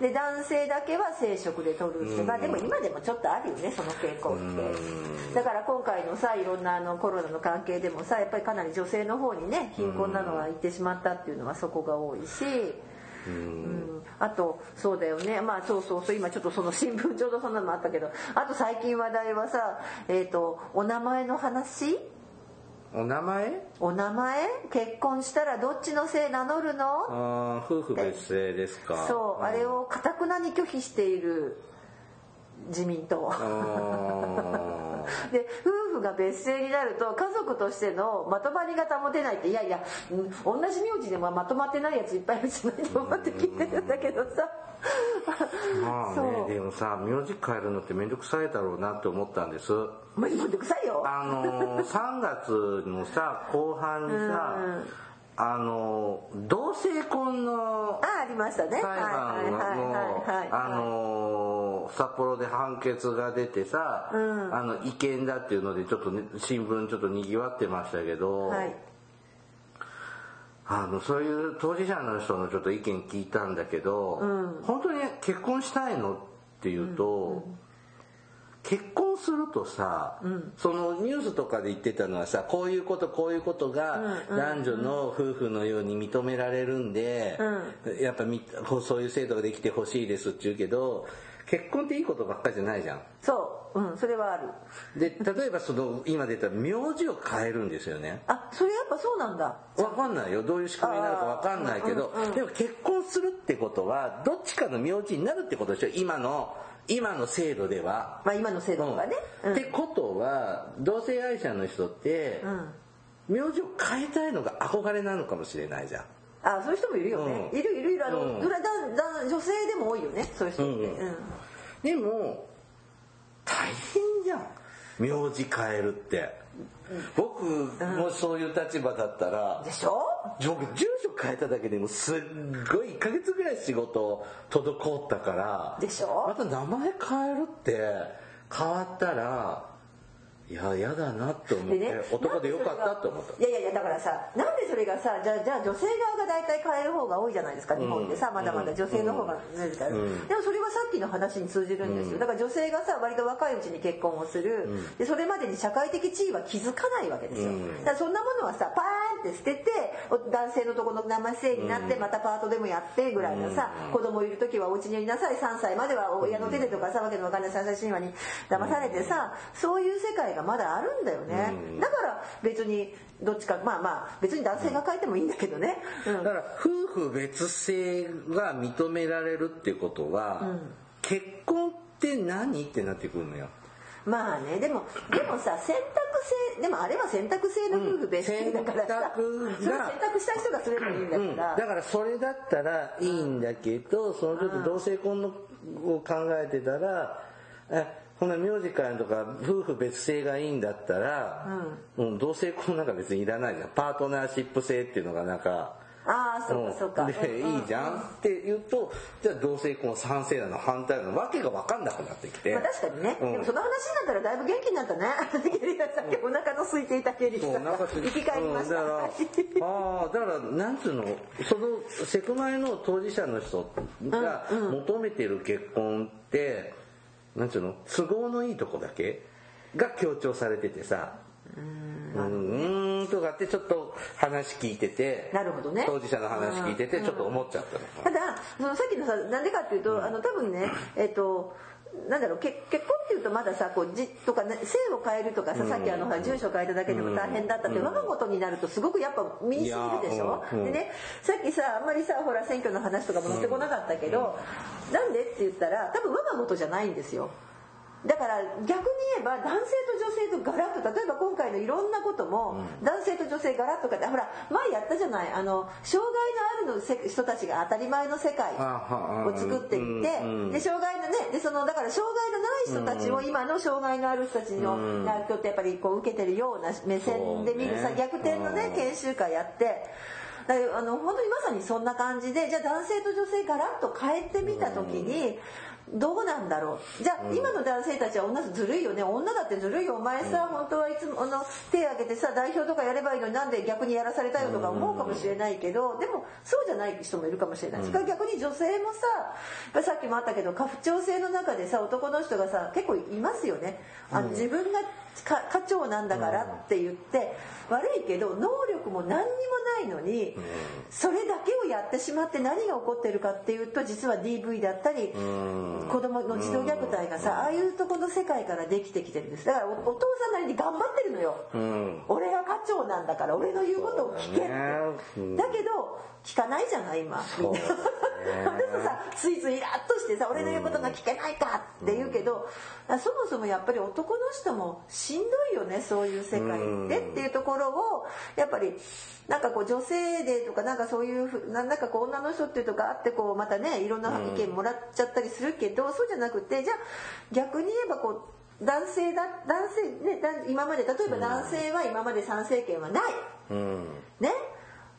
てで男性だけは正職で取るって、うん。まあでも今でもちょっとあるよねその傾向って、だから今回のさいろんなあのコロナの関係でもさやっぱりかなり女性の方にね貧困なのがいってしまったっていうのはそこが多いし。うん。あとそうだよね。まあそうそうそう。今ちょっとその新聞ちょうどそんなのもあったけど。あと最近話題はさえっ、とお名前の話？お名前？お名前？結婚したらどっちの姓名乗るの？あー夫婦別姓ですか。そうあれをかたくなに拒否している自民党。[LAUGHS] で夫婦が別姓になると家族としてのまとまりが保てないっていやいや、うん同じ名字でもまとまってないやついっぱいいるじゃないと思って聞いてるんだけどさ。まあね [LAUGHS] でもさ名字変えるのって面倒くさいだろうなって思ったんです。まあめんどくさいよ。あの [LAUGHS] 3月のさ後半にさ、あの同性婚のあありましたね。裁判はいはいはいのはい。あの札幌で判決が出てさ、うん。あの違憲だっていうのでちょっと、ね、新聞ちょっとにぎわってましたけど、はい。あのそういう当事者の人のちょっと意見聞いたんだけど、本当に結婚したいのっていうと、結婚するとさ、そのニュースとかで言ってたのはさこういうことこういうことが男女の夫婦のように認められるんで、やっぱみそういう制度ができてほしいですって言うけど結婚っていいことばっかりじゃないじゃん。そう。うんそれはある。で例えばその今出た名字を変えるんですよね。あそれやっぱそうなんだ。わかんないよ。どういう仕組みになるかわかんないけど、でも結婚するってことはどっちかの名字になるってことでしょ？今の今の制度では。まあ今の制度がね、うん。ってことは同性愛者の人って、名字を変えたいのが憧れなのかもしれないじゃん。あそういう人もいるよね、うん。いるいるいる。あの、うん。だだ女性でも多いよね。そういう人って、うんうん。でも大変じゃん。名字変えるって。僕もそういう立場だったら、でしょ？僕住所変えただけでもすっごい1ヶ月ぐらい仕事滞ったからでしょ？また名前変えるって変わったらいや嫌だなって思って、でね男でよかったって思った。いやいやいやだからさなんでそれがさじゃあじゃあ女性側が大体変える方が多いじゃないですか日本ってさ、まだまだ女性の方がうん。でもそれはさっきの話に通じるんですよ。だから女性がさ割と若いうちに結婚をする、でそれまでに社会的地位は気づかないわけですよ、うん。だからそんなものはさパーンって捨ててお男性のとこの生せいになってまたパートでもやってぐらいのさ、子供いる時はお家にいなさい3歳までは親の手でとかさわけのわかんない三歳神話に騙されてさそういう世界がまだあるんだよね、うん。だから別にどっちかまあまあ別に男性が変えてもいいんだけどね、うん。だから夫婦別姓が認められるっていうことは、結婚って何ってなってくるのよ。まあねでもでもさ選択制でもあれは選択制の夫婦別姓だからさ、うん選択がそれ選択した人がすればいいんだうん、から、だからそれだったらいいんだけど、そのちょっと同性婚のを考えてたら、えこんな名字からとか夫婦別姓がいいんだったら、うん。同性婚なんか別にいらないじゃん。パートナーシップ制っていうのがなんかああそうかそうか、でうん。いいじゃんって言うとじゃあ同性婚賛成なの反対なのわけが分かんなくなってきて、まあ、確かにね、うん。でもその話になったらだいぶ元気になったね。ケリーさっきお腹の空いていたケリーさん。生き返りました、うんだからああだからなんつうのそのセクマイの当事者の人が求めてる結婚って、なんつうの？都合のいいとこだけ？が強調されててさ。うん。うーん。とかってちょっと話聞いてて。なるほどね。当事者の話聞いててちょっと思っちゃったのかな。ただそのさっきのさなんでかっていうと、あの多分ねえっ、となんだろう結結婚っていうとまださこうじとか、ね、姓を変えるとかさ、さっきあの住所変えただけでも大変だったって、我が事になるとすごくやっぱ身に染みるでしょ、うん。でねさっきさあんまりさほら選挙の話とかも乗ってこなかったけど、なんでって言ったら多分我が事じゃないんですよだから逆に言えば男性と女性とガラッと例えば今回のいろんなことも、男性と女性ガラッとかってほら前やったじゃない。あの障害のあるのせ人たちが当たり前の世界を作っていってで障害のねでそのだから障害のない人たちを今の障害のある人たちのな人ってやっぱりこう受けてるような目線で見るさ逆転のねうん。研修会やって。だあの本当にまさにそんな感じでじゃあ男性と女性ガラッと変えてみた時にどうなんだろう。じゃあ今の男性たちは女ずるいよね。女だってずるいよ。お前さ本当はいつもあの手挙げてさ代表とかやればいいのになんで逆にやらされたよとか思うかもしれないけどでもそうじゃない人もいるかもしれない。それから逆に女性もさやっぱりさっきもあったけど家父長制の中でさ男の人がさ結構いますよね。あの自分がか家長なんだからって言って悪いけど能力も何にもないのにそれだけをやってしまって何が起こってるかっていうと実は DV だったり子供の児童虐待がさああいうとこの世界からできてきてるんです。だからおお父さんなりに頑張ってるのよ。うん。俺が家長なんだから俺の言うことを聞けって。だけど聞かないじゃない今みんな私さついついイラッとしてさ俺の言うことが聞けないかって言うけどそもそもやっぱり男の人もしんどいよねそういう世界ってっていうところをやっぱりなんかこう女性でとかなんかそういうふなんかこう女の人っていうとかあってこうまたねいろんな意見もらっちゃったりするけどそうじゃなくてじゃあ逆に言えばこう男性だ男性ねだ今まで例えば男性は今まで参政権はない。うん。ね。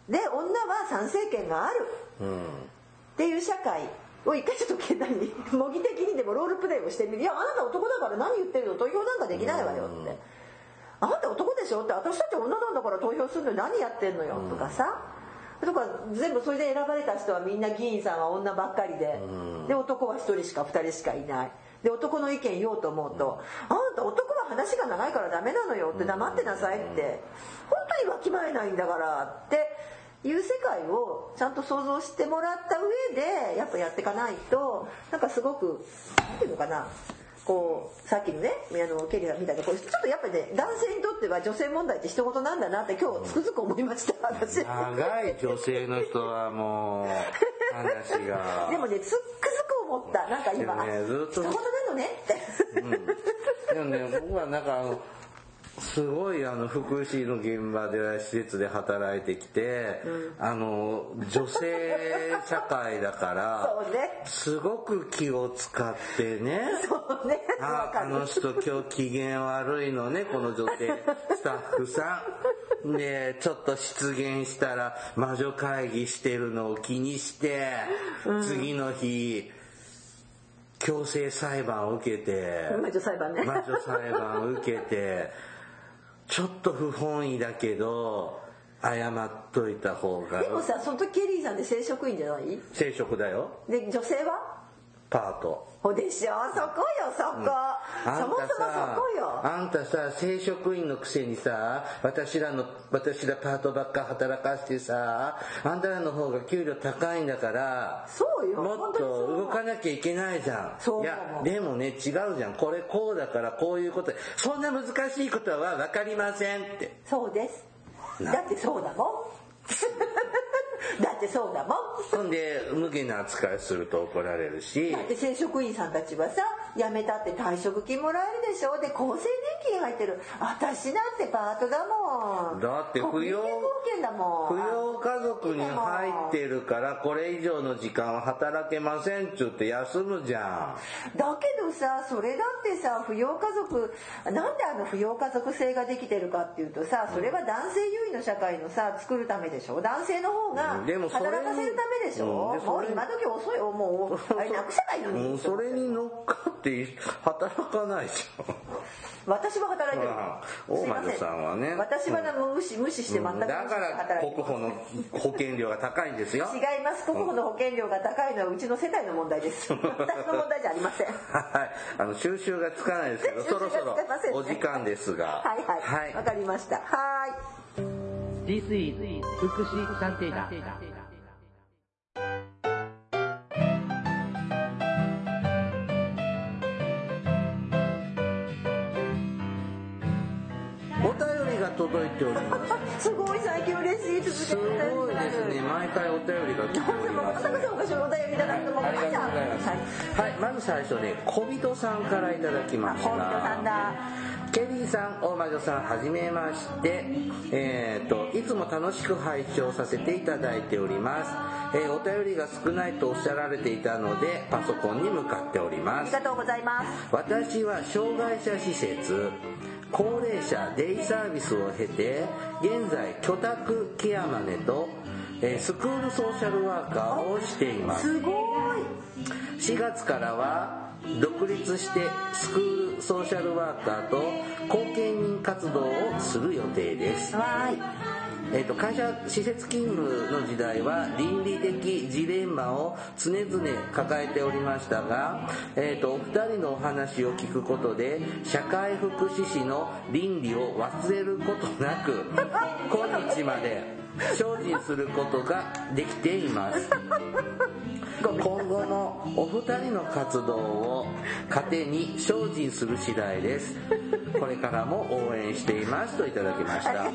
で女は参政権がある。うん。っていう社会を一回ちょっと何 [LAUGHS] 模擬的にでもロールプレイをしてみる「いやあなた男だから何言ってるの？投票なんかできないわよ」って「あなた男でしょ?」って「私たち女なんだから投票するのに何やってんのよ」とかさ。とか全部それで選ばれた人はみんな議員さんは女ばっかりで。で男は1人しか2人しかいない。で男の意見言おうと思うと「あなた男は話が長いからダメなのよ」って。黙ってなさいって。本当にわきまえないんだからっていう世界をちゃんと想像してもらった上でやっぱやっていかないとなんかすごく何ていうのかなこうさっきのねあのケリーさんみたいなこうちょっとやっぱりね男性にとっては女性問題って一言なんだなって今日つくづく思いました私。長い女性の人はもう話が。[LAUGHS] でもねつっくづく思った。なんか今、ねずっと一言なのねって、でもね僕はなんかあのすごいあの福祉の現場で施設で働いてきて、あの女性社会だから [LAUGHS] そうね。すごく気を使ってね。そうね。わああの人今日機嫌悪いのねこの女性 [LAUGHS] スタッフさん。でちょっと失言したら魔女会議してるのを気にして、次の日強制裁判を受けて魔女裁判ね。魔女裁判を受けて [LAUGHS] ちょっと不本意だけど謝っといた方が。でもさその時ケリーさんで正職員じゃない？正職だよ。で女性は？パート。ほでしょ？そこよそこ、そもそもそこよ。あんたさ正職員のくせにさ私らの私らパートばっか働かしてさあんたらの方が給料高いんだからそうよもっと動かなきゃいけないじゃん。そう。いやでもね違うじゃん。これこうだからこういうこと。そんな難しいことは分かりませんって。そうです。なだってそうだもん [LAUGHS] だってそうだもん。ほんで無限な扱いすると怒られるし。だって正職員さんたちはさ辞めたって退職金もらえるでしょ。で厚生年金入ってる。私だってパートだもん。だって扶養扶養家族に入ってるからこれ以上の時間は働けませんっちゅって休むじゃん。だけどさそれだってさ扶養家族なんであの扶養家族制ができてるかっていうとさそれは男性優位の社会のさ作るためでしょ？男性の方が働かせるためでしょ、うん。もう今時遅いよ。もうあれなくせばいいのにうん。それに乗っかって働かないじゃん。私は働いてる。まあすいませ大魔女さんはね。私は無視無視して全く無視して。だから働いて国保の保険料が高いんですよ。違います。国保の保険料が高いのはうちの世帯の問題です。私の問題じゃありません。はいあの収集がつかないですけどそろそろお時間ですが。はい。はい。わ、かりました。はい This is 福祉探偵団。お便りが届いております。[LAUGHS] すごい最近嬉しい続すけてごいですね。毎回お便りが来ておりもますまお便りだなと思っありがとうございます。はい、まず最初ね、小人さんからいただきました。小人さんだケリーさん、大魔女さん、はじめまして。えっ、と、いつも楽しく拝聴させていただいております。えーお便りが少ないとおっしゃられていたので、パソコンに向かっておりますありが。とうございます私は障害者施設高齢者デイサービスを経て現在居宅ケアマネとえースクールソーシャルワーカーをしていますすごい4月からは独立してスクールソーシャルワーカーと後見人活動をする予定です。えー、と会社施設勤務の時代は倫理的ジレンマを常々抱えておりましたが、えー、とお二人のお話を聞くことで社会福祉士の倫理を忘れることなく [LAUGHS] 今日まで精進することができています今後もお二人の活動を糧に精進する次第です。これからも応援していますといただきました。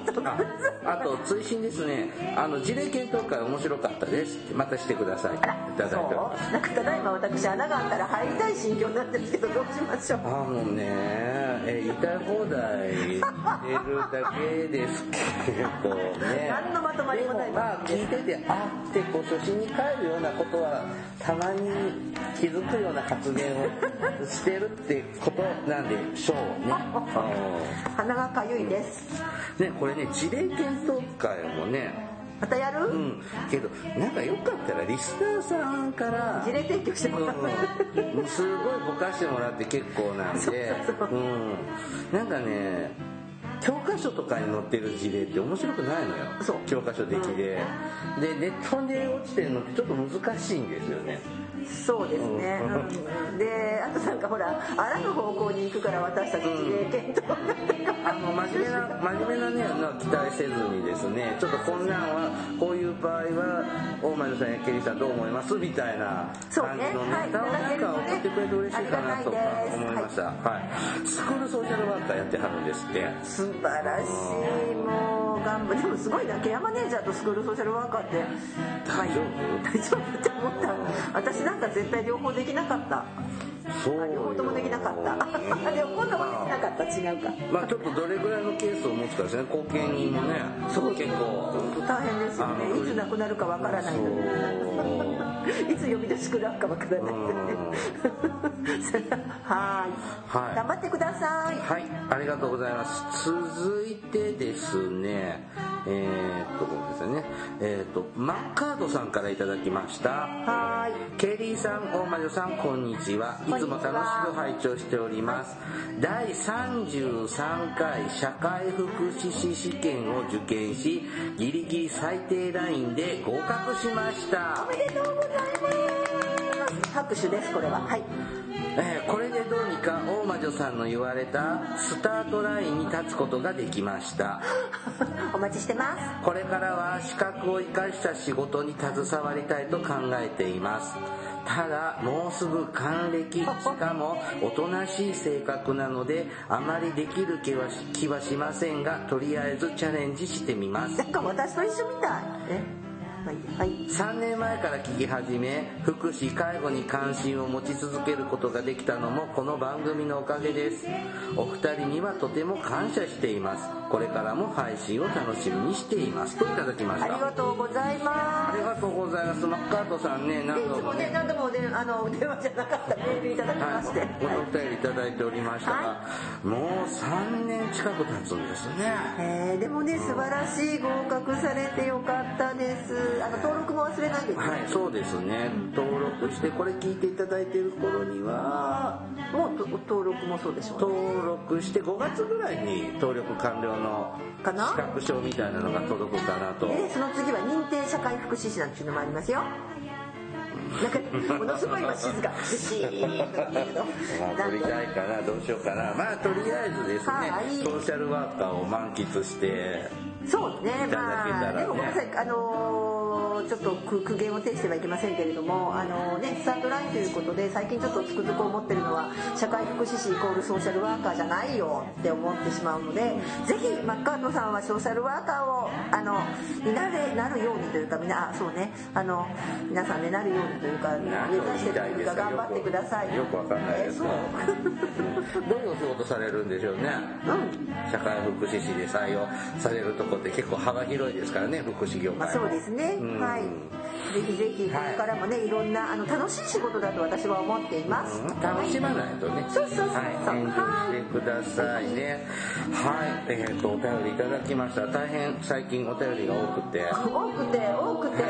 あと追伸ですね。あの事例検討会面白かったです。またしてください。いただいております。なんかただいま私穴があったら入りたい心境になってるんですけどどうしましょう。あもうねえ言いたい放題してるだけですけどね。何のまとまりもない。でまあ聞いててあってこう初心に帰るようなことはたまに気づくような発言をしてるってことなんでしょうね。鼻がかゆいです。うんねこれね事例検討会もね。またやる、うん。けどなんかよかったらリスナーさんから。事例提供してもらううん、すごいぼかしてもらって結構なんで。うん、なんかね教科書とかに載ってる事例って面白くないのよ。教科書的で、でネットで落ちてるのってちょっと難しいんですよねそうですね、うん。であとなんかほらあらぬ方向に行くから私たち事例検討あの真面目な真面目なねのは期待せずにですね。ちょっとこんなんはこういう場合は大前さんやケリーさんどう思います？みたいな感じのネタをなんか送ってくれて嬉しいかなとか思いました。はい。スクールソーシャルワーカーやってはるんですって。素晴らしい。もう頑張でもすごいなケアマネージャーとスクールソーシャルワーカーって大丈夫？大丈夫って思った。私なんか絶対両方できなかった。そうよ。両方ともできなかった。両方ともできなかった違違うか。まあちょっとどれぐらいのケースを持つかですね。後見人もね。そう結構大変ですよね。いつ亡くなるかわからない。のにいつ呼び出しくなるかわからない。のにはい。はい。頑張ってください。はい。ありがとうございます。続いてですね。えー、っとこれですね。えー、っとマッカードさんからいただきました。はい。ケリーさん、大魔女さん、こんにちは。いつも楽しく拝聴しております。第33回社会福祉士試験を受験し、ギリギリ最低ラインで合格しました。お。めでとうございます。拍手ですこれは。はい。えーこれで大魔女さんの言われたスタートラインに立つことができました。お待ちしてます。これからは資格を生かした仕事に携わりたいと考えています。ただもうすぐ還暦。しかもおとなしい性格なのであまりできる気はしませんがとりあえずチャレンジしてみます。なんか私と一緒みたい。ねはい。はい3年前から聞き始め福祉介護に関心を持ち続けることができたのもこの番組のおかげです。お二人にはとても感謝しています。これからも配信を楽しみにしています。といただきましありたがとうございまありがとうございます。マッカートさんね、何度もね、ね何度もねあの電話じゃなかったメールいただきまして、[LAUGHS] お便りいただいておりましたが、はもう3年近く経つんですね。えーでもね素晴らしい合格されてよかったです。あの登録も忘れないでね、はい、そうですね。登録して、これ聞いていただいている頃には、もうと登録もそうでしょうね。登録して5月ぐらいに登録完了のかな？資格証みたいなのが届くかなと。でねその次は認定社会福祉士なんていうのもありますよ。なんかものすごい今静か。シーンとってるけ取りたいかな、どうしようかな。まあ、とりあえずですねはい、ソーシャルワーカーを満喫して、そうね。まあでもごめんなさいあのーちょっと苦苦言を呈してはいけませんけれどもあのーねスタートラインということで最近ちょっとつくづく思ってるのは社会福祉士イコールソーシャルワーカーじゃないよって思ってしまうのでぜひマッカートさんはソーシャルワーカーをあのになれなるようにというかみんなあそうね。あの皆さんねなるようにというか目指してというか頑張ってください。よ。くわかんないですえそう。[LAUGHS] どういうお仕事されるんでしょうね。うん。社会福祉士で採用されるとこって結構幅広いですからね福祉業界も。まあそうですね。うん。はい。ぜひぜひこれからもねいろんなあの楽しい仕事だと私は思っています。うん。楽しまないとね。そうそうそうそう。はい。エンジョイしてくださいね。はい。えっ、とお便りいただきました。大変最近お便りが多くて。多くて多くて、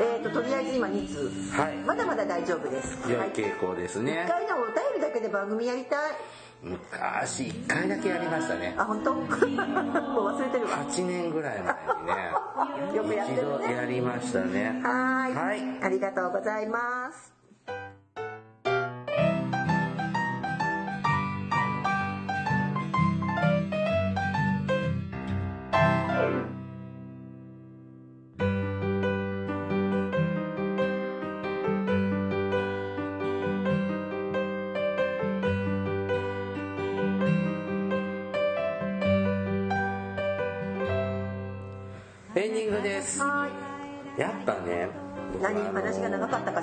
えー、ととりあえず今2通、はい。まだまだ大丈夫です。良いはい傾向です一ね回でもお便りだけで番組やりたい昔1回だけやりましたね。あ本当？[LAUGHS] もう忘れてるわ。8年ぐらい前にねよくやって一るね。度やりましたね。はーい。はい。ありがとうございます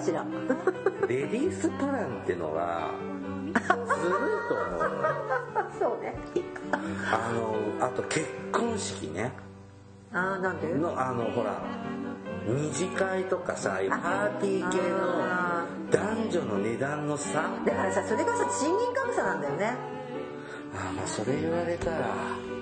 しら。レディースプランってのはずるいと思う。そうね。あのあと結婚式ね。あーなんで？のあのほら二次会とかさパーティー系あの男女の値段の差。だからさそれがさ賃金格差なんだよね。ああまあそれ言われたら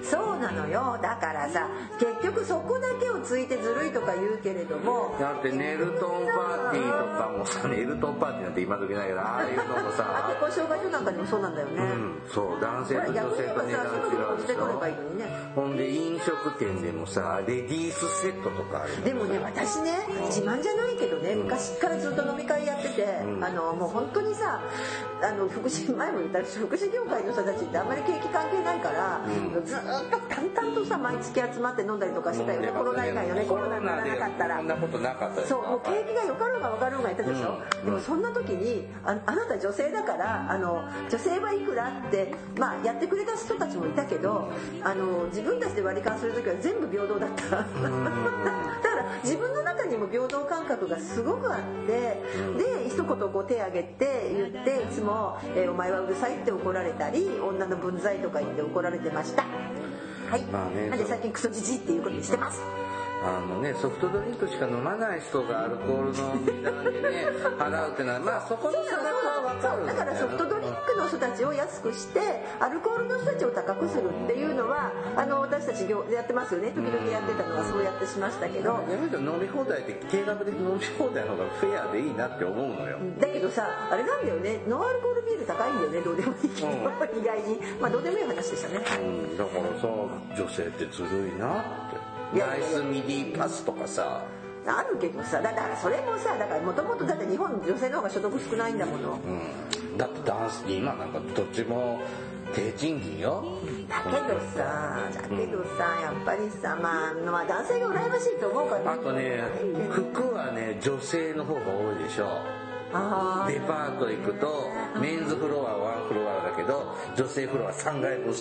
そうなのよ。だからさ結局そこだけをついてずるいとか言うけれどもだってネルトンパーティーとかもさネルトンパーティーなんて今時ないけどああいうのもあさ結婚障害所なんかでもそうなんだよね、うんそう男性と女性と値段違うでしして取ればいいょのにね。ほんで飲食店でもさレディースセットとかあるのでもね私ね自慢じゃないけどね昔からずっと飲み会やってて、うん。あのもう本当にさあの福祉前も言ったし福祉業界の人たちってあんまり景気関係ないから、うん。ずっと淡々とさ毎月集まって飲んだりとかしてたよね。コロナ以外のねコロナにならなかったら。こんなことなかったそうもう景気が良かろうが分かろうが言ったでしょ、うん。でもそんな時にああなた女性だからあの女性はいくらって、まあ、やってくれた人たちもいたけどあの自分たちで割り勘する時は全部平等だった。だ [LAUGHS] から自分の中にも平等感覚がすごくあってで一言こう手挙げて言っていつも、えーお前はうるさい」って怒られたり女の分際とか言って怒られてました。はい、まあねなんで最近クソじじいっていうことにしてますあのねソフトドリンクしか飲まない人がアルコールの値段でね払うってのは [LAUGHS] まあそこの差額は分かるんだからソフトドリンクの人たちを安くしてアルコールの人たちを高くするっていうのはあの私たち業やってますよね。時々やってたのはそうやってしましたけど。飲み放題って定額的飲み放題の方がフェアでいいなって思うのよ。だけどさあれなんだよね。ノンアルコールビール高いんだよね。どうでもいい。けど、[LAUGHS] 意外に。まあどうでもいい話でしたね。うん。だからさ女性ってずるいなってナイスミディパスとかさ。あるけどさだからそれもさだからもともとだって日本女性の方が所得少ないんだもの。うん。だってダンス今なんかどっちも低賃金よ。だけどさだけどさやっぱりさまあ、まあ、男性が羨ましいと思うから。あとね服はね女性の方が多いでしょ。あデパート行くとメンズフロアはワンフロアだけど女性フロア3階分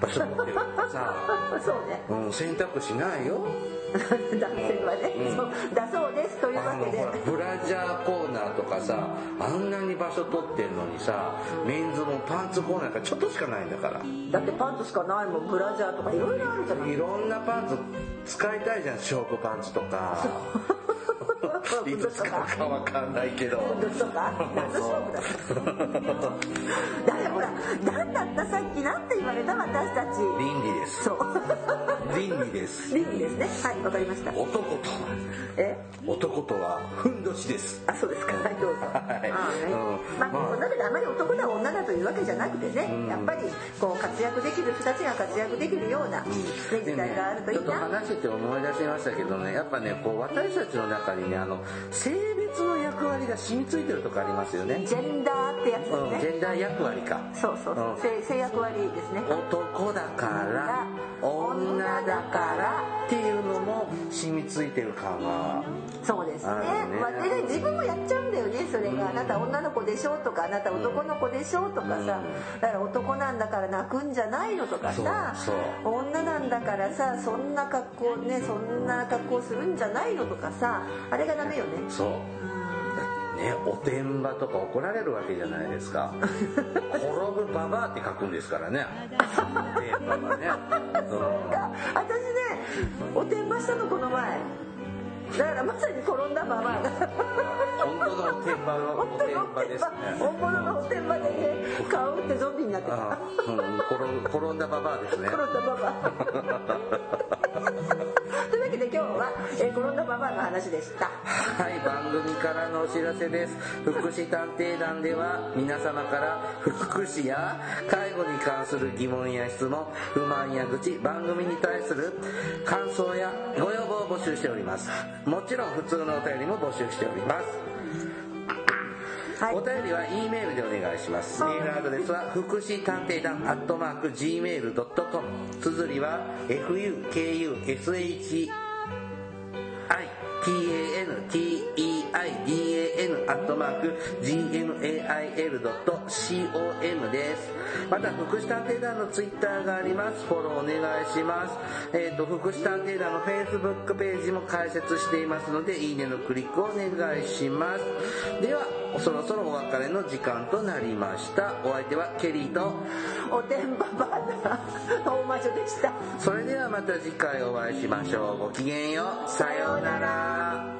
場所持ってるからさ、あ [LAUGHS] そうね。うん、選択肢ないよ [LAUGHS] 男性はね、うん。そうだそうです。というわけで。ブラジャーコーナーとかさあんなに場所取ってんのにさメンズもパンツコーナーがちょっとしかないんだから。だってパンツしかないもんブラジャーとかいろいろあるじゃない。いろんなパンツ使いたいじゃん勝負パンツとか。[LAUGHS] いつ使うかわかんないけど。とか何の勝負だだ。ってほら何だったさっきなんて言われた私たち。倫理です。そう。倫理です。倫理ですね。はいわかりました。男とえ？男とはふんどしです。あそうですか。はいどうぞ、はい。まあ、まあ。だけどあまり男だ女だというわけじゃなくてね、やっぱりこう活躍できる人たちが活躍できるような、ね、時代があるといちょっといな、話してて思い出しましたけどねやっぱねこう私たちの中にねあの性別の役割が染みついてるとこありますよね。ジェンダーってやつですうん、ジね、ェンダー役割か。そうそうそう、うん。性性役割ですね。男だから女だからっていうのも染みついてる感がそうですね。まあ、でね自分もやっちゃうんだよねそれが、あなた女の子でしょとかあなた男の子でしょとかさ、だから男なんだから泣くんじゃないのとかさ女なんだからさそんな格好ねそんな格好するんじゃないのとかさあれがダメよね。そうねおてんばとか怒られるわけじゃないですか。[LAUGHS] 転ぶババアって書くんですからね。おてんばはね、うん。が私ねおてんばしたのこの前だからまさに転んだまま。本当のおてんばのおてんばですね。本物のおてんばでね顔打ってゾンビになってた。あうん、転ん転んだババアですね。転んだババアというわけで今日は、えー転んだババアの話でした。はい番組からのお知らせです。福祉探偵団では皆様から福祉や介護に関する疑問や質問不満や愚痴番組に対する感想やご要望を募集しておりますもちろん普通のお便りも募集しております。はい。お便りは E メールでお願いします。メールアドレスは福祉探偵団アットマーク Gmail.com 綴りは fukushi TANTEIDAN アットマーク GMAIL.com です。また、福祉探偵団のツイッターがあります。フォローお願いします。えっ、と、福祉探偵団の Facebook ページも開設していますので、いいねのクリックをお願いします。では、そろそろお別れの時間となりました。お相手はケリーと、おてんばばあだ大魔女でしたそれではまた次回お会いしましょう。ごきげんよう。さようなら。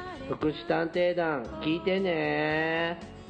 福祉探偵団聞いてね。